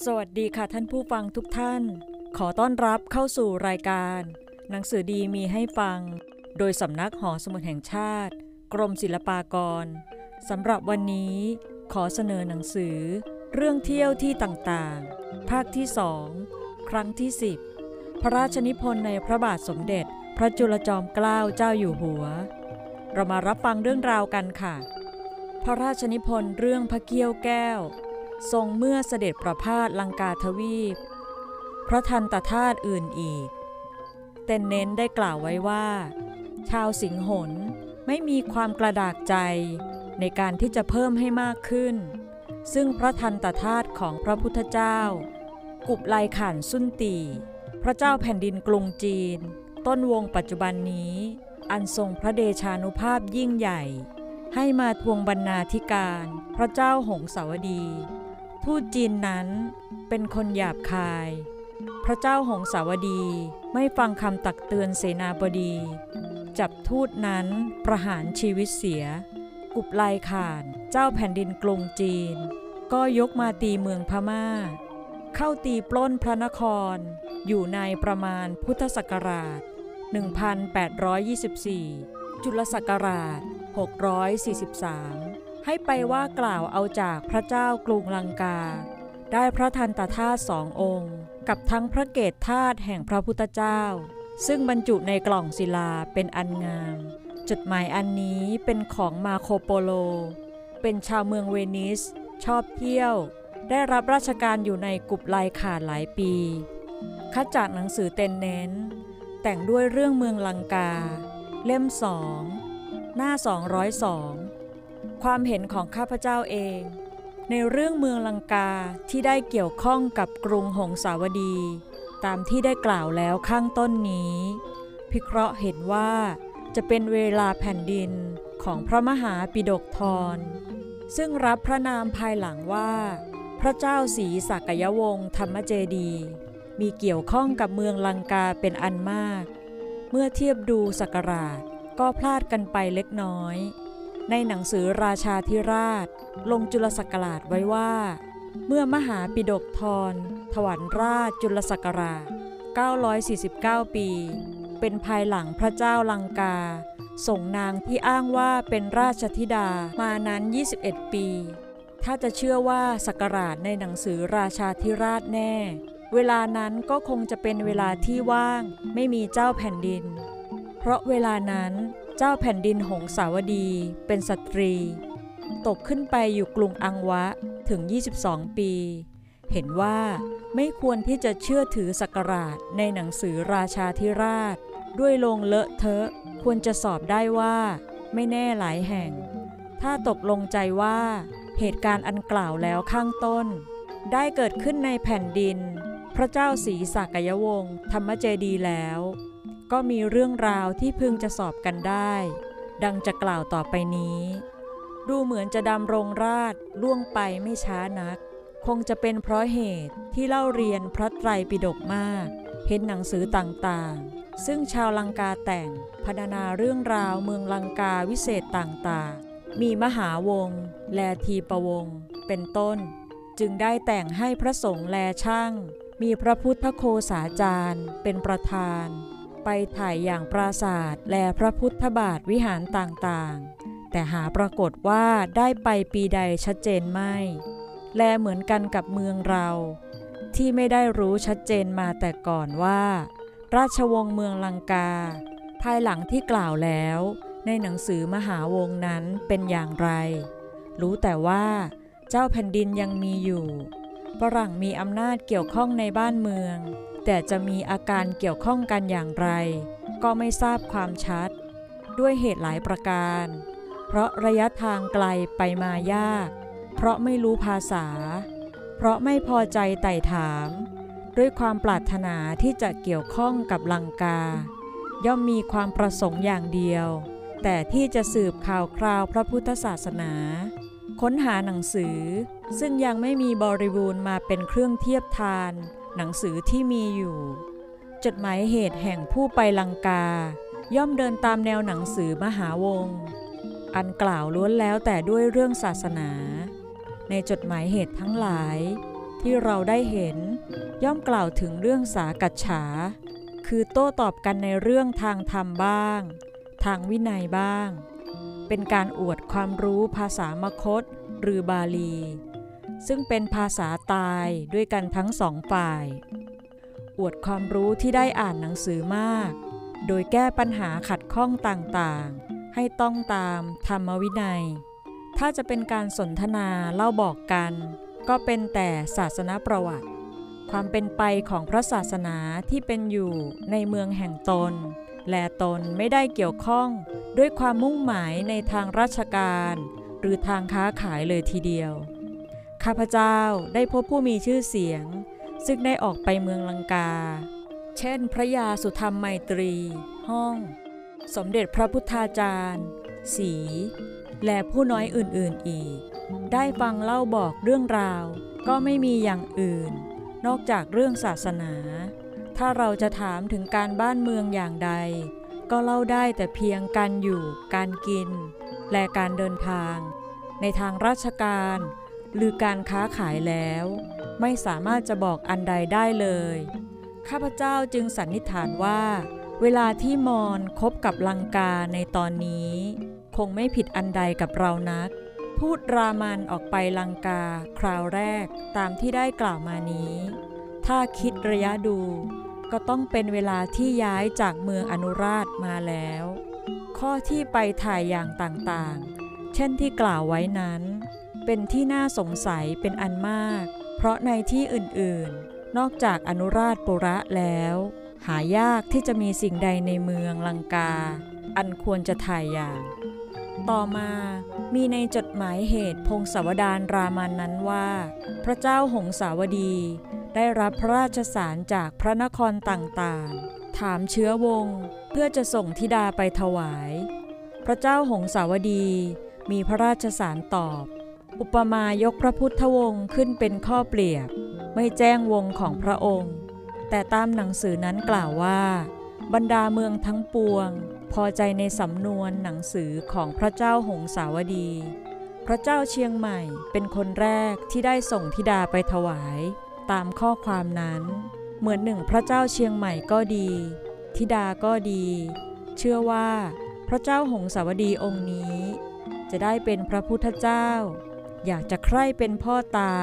สวัสดีค่ะท่านผู้ฟังทุกท่าน ขอต้อนรับเข้าสู่รายการ หนังสือดีมีให้ฟัง โดยสำนักหอสมุดแห่งชาติ กรมศิลปากรสำหรับวันนี้ขอเสนอหนังสือ เรื่องเที่ยวที่ต่างๆ ภาคที่สองครั้งที่ 10 พระราชนิพนธ์ในพระบาทสมเด็จ พระจุลจอมเกล้าเจ้าอยู่หัว เรามารับฟังเรื่องราวกันค่ะ พระราชนิพนธ์เรื่องพระเกี้ยวแก้ว ทรงเมื่อเสด็จประพาสลังกาทวีป พระทันตธาตุอื่นอีก เต้นเน้นได้กล่าวไว้ว่า ชาวสิงหนไม่มีความกระดากใจในการที่จะเพิ่มให้มากขึ้น ซึ่งพระทันตธาตุของพระพุทธเจ้า กุบลายข่านสุนตีพระเจ้าแผ่นดินกรุงจีน ต้นวงปัจจุบันนี้ อันทรงพระเดชานุภาพยิ่งใหญ่ ให้มาทวงบรรณาธิการ พระเจ้าหงสาวดี ทูตจีนนั้นเป็นคนหยาบคาย พระเจ้าหงสาวดีไม่ฟังคำตักเตือนเสนาบดี จับทูตนั้นประหารชีวิตเสีย กุบลข่านเจ้าแผ่นดินกรุงจีน ก็ยกมาตีเมืองพม่า เข้าตีปล้นพระนคร อยู่ในประมาณพุทธศักราช 1824 จุลศักราช 643 ให้ไปว่ากล่าวเอาจากพระเจ้ากรุงลังกา ได้พระทันตธาตุสององค์ กับทั้งพระเกศธาตุแห่งพระพุทธเจ้า ซึ่งบรรจุในกล่องศิลาเป็นอันงาม จดหมายอันนี้เป็นของมาโคโปโล เป็นชาวเมืองเวนิส ชอบเที่ยว ได้รับราชการอยู่ในกุบลขาดหลายปีคัดจากหนังสือเต็นเน้น แต่งด้วยเรื่องเมืองลังกา เล่มสองหน้า 202 ความเห็นของข้าพเจ้าเอง ในเรื่องเมืองลังกาที่ได้เกี่ยวข้องกับกรุงหงสาวดี ตามที่ได้กล่าวแล้วข้างต้นนี้ พิเคราะห์เห็นว่าจะเป็นเวลาแผ่นดินของพระมหาปิดกทร ซึ่งรับพระนามภายหลังว่า พระเจ้าศรีสักยวงศ์ธรรมเจดี มีเกี่ยวข้องกับเมืองลังกาเป็นอันมาก เมื่อเทียบดูสักราชก็พลาดกันไปเล็กน้อย ในหนังสือราชาธิราช ลงจุลศักราชไว้ว่า เมื่อมหาปิดกทรถวันราชจุลศักราช 949 ปี เป็นภายหลังพระเจ้าลังกา ส่งนางที่อ้างว่าเป็นราชธิดามานั้น 21 ปี ถ้าจะเชื่อว่าศักราชในหนังสือราชาธิราชแน่ เวลานั้นก็คงจะเป็นเวลาที่ว่างไม่มีเจ้าแผ่นดิน เพราะเวลานั้น เจ้าแผ่นดินหงสาวดีเป็นสตรี ตกขึ้นไปอยู่กรุงอังวะถึง 22 ปี เห็นว่าไม่ควรที่จะเชื่อถือศักราชในหนังสือราชาธิราช ด้วยลงเลอะเทอะควรจะสอบได้ว่า ไม่แน่หลายแห่ง ถ้าตกลงใจว่าเหตุการณ์อันกล่าวแล้วข้างต้น ได้เกิดขึ้นในแผ่นดิน พระเจ้าศรีสักยวงศ์ธรรมเจดีแล้ว ก็มีเรื่องราวที่พึงจะสอบกันได้ ดังจะกล่าวต่อไปนี้ ดูเหมือนจะดำรงราชล่วงไปไม่ช้านัก คงจะเป็นเพราะเหตุที่เล่าเรียนพระไตรปิฎกมาก เห็นหนังสือต่างๆ ซึ่งชาวลังกาแต่งพรรณนาเรื่องราวเมืองลังกาวิเศษต่างๆ มีมหาวงศ์แลทีประวงศ์เป็นต้น จึงได้แต่งให้พระสงฆ์แลช่าง มีพระพุทธโคสาจารย์เป็นประธาน ไปถ่ายอย่างปราศาสตร์แลพระพุทธบาทวิหารต่างๆ แต่หาปรากฏว่าได้ไปปีใดชัดเจนไม่ แลเหมือนกันกับเมืองเรา ที่ไม่ได้รู้ชัดเจนมาแต่ก่อนว่า ราชวงศ์เมืองลังกา ภายหลังที่กล่าวแล้ว ในหนังสือมหาวงศ์นั้นเป็นอย่างไร รู้แต่ว่าเจ้าแผ่นดินยังมีอยู่ฝรั่งมีอำนาจเกี่ยวข้องในบ้านเมือง แต่จะมีอาการเกี่ยวข้องกันอย่างไร ก็ไม่ทราบความชัด ด้วยเหตุหลายประการ เพราะระยะทางไกลไปมายาก เพราะไม่รู้ภาษา เพราะไม่พอใจไต่ถาม ด้วยความปรารถนาที่จะเกี่ยวข้องกับลังกา ย่อมมีความประสงค์อย่างเดียว แต่ที่จะสืบข่าวคราวพระพุทธศาสนา ค้นหาหนังสือ ซึ่งยังไม่มีบริบูรณ์มาเป็นเครื่องเทียบทาน หนังสือที่มีอยู่ จดหมายเหตุแห่งผู้ไปลังกา ย่อมเดินตามแนวหนังสือมหาวงอันกล่าวล้วนแล้วแต่ด้วยเรื่องศาสนา ในจดหมายเหตุทั้งหลาย ที่เราได้เห็นย่อมกล่าวถึงเรื่องสากัจฉา คือโต้ตอบกันในเรื่องทางธรรมบ้าง ทางวินัยบ้าง เป็นการอวดความรู้ภาษามคต หรือบาลี ซึ่งเป็นภาษาตายด้วยกันทั้งสองฝ่าย อวดความรู้ที่ได้อ่านหนังสือมาก โดยแก้ปัญหาขัดข้องต่างๆ ให้ต้องตามธรรมวินัย ถ้าจะเป็นการสนทนาเล่าบอกกัน ก็เป็นแต่ศาสนประวัติ ความเป็นไปของพระศาสนาที่เป็นอยู่ในเมืองแห่งตน และตนไม่ได้เกี่ยวข้องด้วยความมุ่งหมายในทางราชการ หรือทางค้าขายเลยทีเดียว ข้าพเจ้าได้พบผู้มีชื่อเสียง ซึ่งได้ออกไปเมืองลังกา เช่น พระยาสุธรรมไมตรี ห้อง สมเด็จพระพุทธาจารย์ สี และผู้น้อยอื่นๆอีก ได้ฟังเล่าบอกเรื่องราว ก็ไม่มีอย่างอื่น นอกจากเรื่องศาสนา ถ้าเราจะถามถึงการบ้านเมืองอย่างใด ก็เล่าได้แต่เพียงการอยู่ การกิน และการเดินทาง ในทางราชการ หรือการค้าขายแล้ว ไม่สามารถจะบอกอันใดได้เลย ข้าพเจ้าจึงสันนิษฐานว่า เวลาที่มอนคบกับลังกาในตอนนี้ คงไม่ผิดอันใดกับเรานัก พูดรามันออกไปลังกาคราวแรกตามที่ได้กล่าวมานี้ ถ้าคิดระยะดู ก็ต้องเป็นเวลาที่ย้ายจากเมืองอนุราชมาแล้ว ข้อที่ไปถ่ายอย่างต่างๆ เช่นที่กล่าวไว้นั้น เป็นที่น่าสงสัยเป็นอันมาก เพราะในที่อื่นๆ นอกจากอนุราชปุระแล้ว หายากที่จะมีสิ่งใดในเมืองลังกา อันควรจะถ่ายอย่าง ต่อมามีในจดหมายเหตุพงศาวดารรามันนั้นว่า พระเจ้าหงสาวดี ได้รับพระราชสารจากพระนครต่างๆ ถามเชื้อวง เพื่อจะส่งธิดาไปถวาย พระเจ้าหงสาวดีมีพระราชสารตอบ อุปมายกพระพุทธวงศ์ขึ้นเป็นข้อเปรียบ ไม่แจ้งวงของพระองค์ แต่ตามหนังสือนั้นกล่าวว่า บรรดาเมืองทั้งปวง พอใจในสำนวนหนังสือของพระเจ้าหงสาวดี พระเจ้าเชียงใหม่เป็นคนแรกที่ได้ส่งธิดาไปถวาย ตามข้อความนั้น เหมือนหนึ่งพระเจ้าเชียงใหม่ก็ดี ธิดาก็ดี เชื่อว่าพระเจ้าหงสาวดีองค์นี้ จะได้เป็นพระพุทธเจ้า อยากจะใคร่เป็นพ่อตา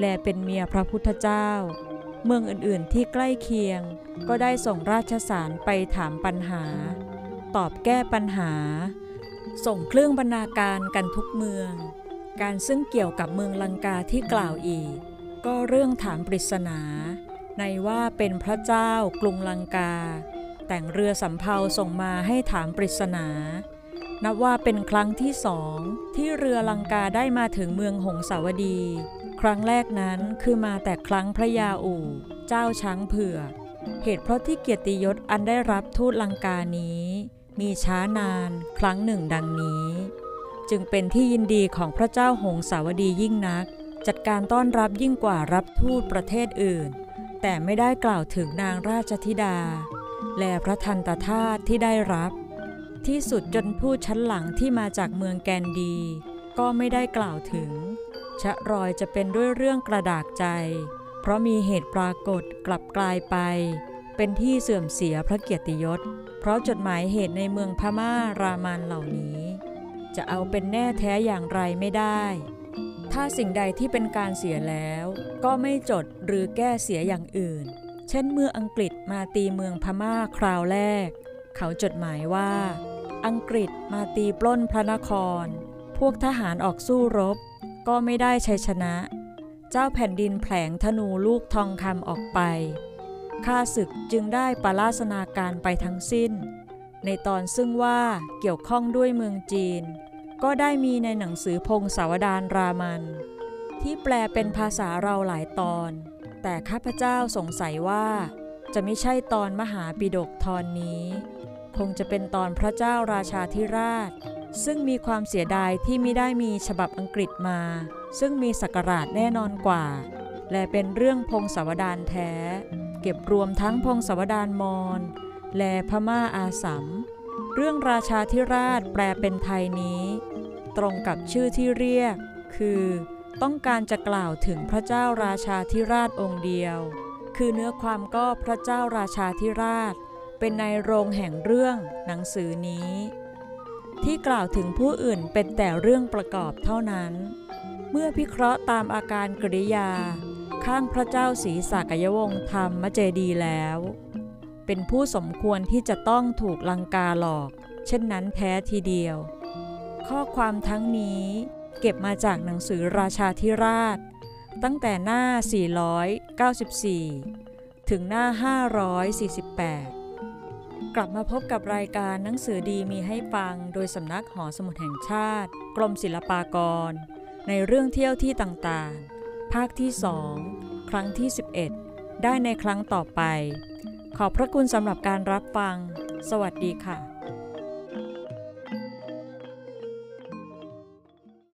และเป็นเมียพระพุทธเจ้า เมืองอื่นๆที่ใกล้เคียง ก็ได้ส่งราชสารไปถามปัญหา ตอบแก้ปัญหา ส่งเครื่องบรรณาการกันทุกเมือง การซึ่งเกี่ยวกับเมืองลังกาที่กล่าวอีก ก็เรื่องถามปริศนา ในว่าเป็นพระเจ้ากรุงลังกา แต่งเรือสำเภาส่งมาให้ถามปริศนา นับว่าเป็นครั้งที่สองที่เรือลังกาได้มาถึงเมืองหงสาวดี ครั้งแรกนั้นคือมาแต่ครั้งพระยาอู่ เจ้าช้างเผือก เหตุเพราะที่เกียรติยศอันได้รับทูตลังกานี้ มีช้านานครั้งหนึ่งดังนี้ จึงเป็นที่ยินดีของพระเจ้าหงสาวดียิ่งนัก จัดการต้อนรับยิ่งกว่ารับทูตประเทศอื่น แต่ไม่ได้กล่าวถึงนางราชธิดา และพระทันตธาตุที่ได้รับ ที่สุดจนผู้ชั้นหลังที่มาจากเมืองแกนดี ก็ไม่ได้กล่าวถึง ชะรอยจะเป็นด้วยเรื่องกระดากใจ เพราะมีเหตุปรากฏกลับกลายไป เป็นที่เสื่อมเสียพระเกียรติยศ เพราะจดหมายเหตุในเมืองพม่ารามันเหล่านี้ จะเอาเป็นแน่แท้อย่างไรไม่ได้ ถ้าสิ่งใดที่เป็นการเสียแล้ว ก็ไม่จดหรือแก้เสียอย่างอื่น เช่นเมื่ออังกฤษมาตีเมืองพม่าคราวแรก เขาจดหมายว่า อังกฤษมาตีปล้นพระนคร พวกทหารออกสู้รบ ก็ไม่ได้ชัยชนะ เจ้าแผ่นดินแผลงธนูลูกทองคำออกไปข้าศึกจึงได้ปราศนาการไปทั้งสิ้น ในตอนซึ่งว่าเกี่ยวข้องด้วยเมืองจีน ก็ได้มีในหนังสือพงศาวดารรามัน ที่แปลเป็นภาษาเราหลายตอน แต่ข้าพเจ้าสงสัยว่า จะไม่ใช่ตอนมหาปิฎกตอนนี้ คงจะเป็นตอนพระเจ้าราชาธิราช ซึ่งมีความเสียดายที่ไม่ได้มีฉบับอังกฤษมา ซึ่งมีสักราชแน่นอนกว่า และเป็นเรื่องพงศาวดารแท้ เก็บรวมทั้งพงศาวดารมอญและพม่าอาสัมเรื่องราชาธิราชแปลเป็นไทยนี้ ตรงกับชื่อที่เรียก คือต้องการจะกล่าวถึงพระเจ้าราชาธิราชองค์เดียว คือเนื้อความก็พระเจ้าราชาธิราช เป็นในโรงแห่งเรื่องหนังสือนี้ ที่กล่าวถึงผู้อื่นเป็นแต่เรื่องประกอบเท่านั้น เมื่อพิเคราะห์ตามอาการกริยา ข้างพระเจ้าศรีสากยวงศ์ธรรมเจดีแล้ว เป็นผู้สมควรที่จะต้องถูกลังกาหลอก เช่นนั้นแท้ทีเดียว ข้อความทั้งนี้ เก็บมาจากหนังสือราชาธิราช ตั้งแต่หน้า 494 ถึงหน้า 548 กลับมาพบกับรายการหนังสือดีมีให้ฟังโดยสำนักหอสมุดแห่งชาติ กรมศิลปากร ในเรื่องเที่ยวที่ต่างๆ ภาคที่ 2 ครั้งที่ 11 ได้ในครั้งต่อไป ขอบพระคุณสำหรับการรับฟัง สวัสดีค่ะ